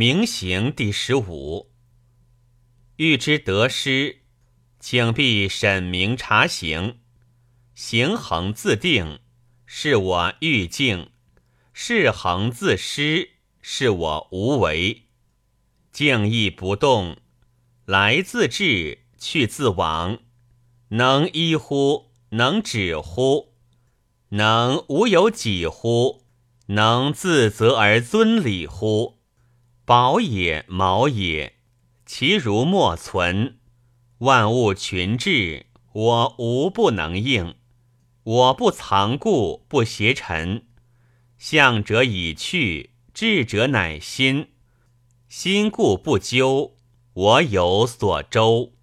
明行第十五。欲知得失，请必审明察行。行恒自定，是我欲静；事恒自失，是我无为。静亦不动，来自至，去自往。能依乎？能止乎？能无有己乎？能自责而尊礼乎？宝也，毛也，其如莫存。万物群至，我无不能应。我不藏故，不邪陈。向者已去，智者乃心。心故不究，我有所周。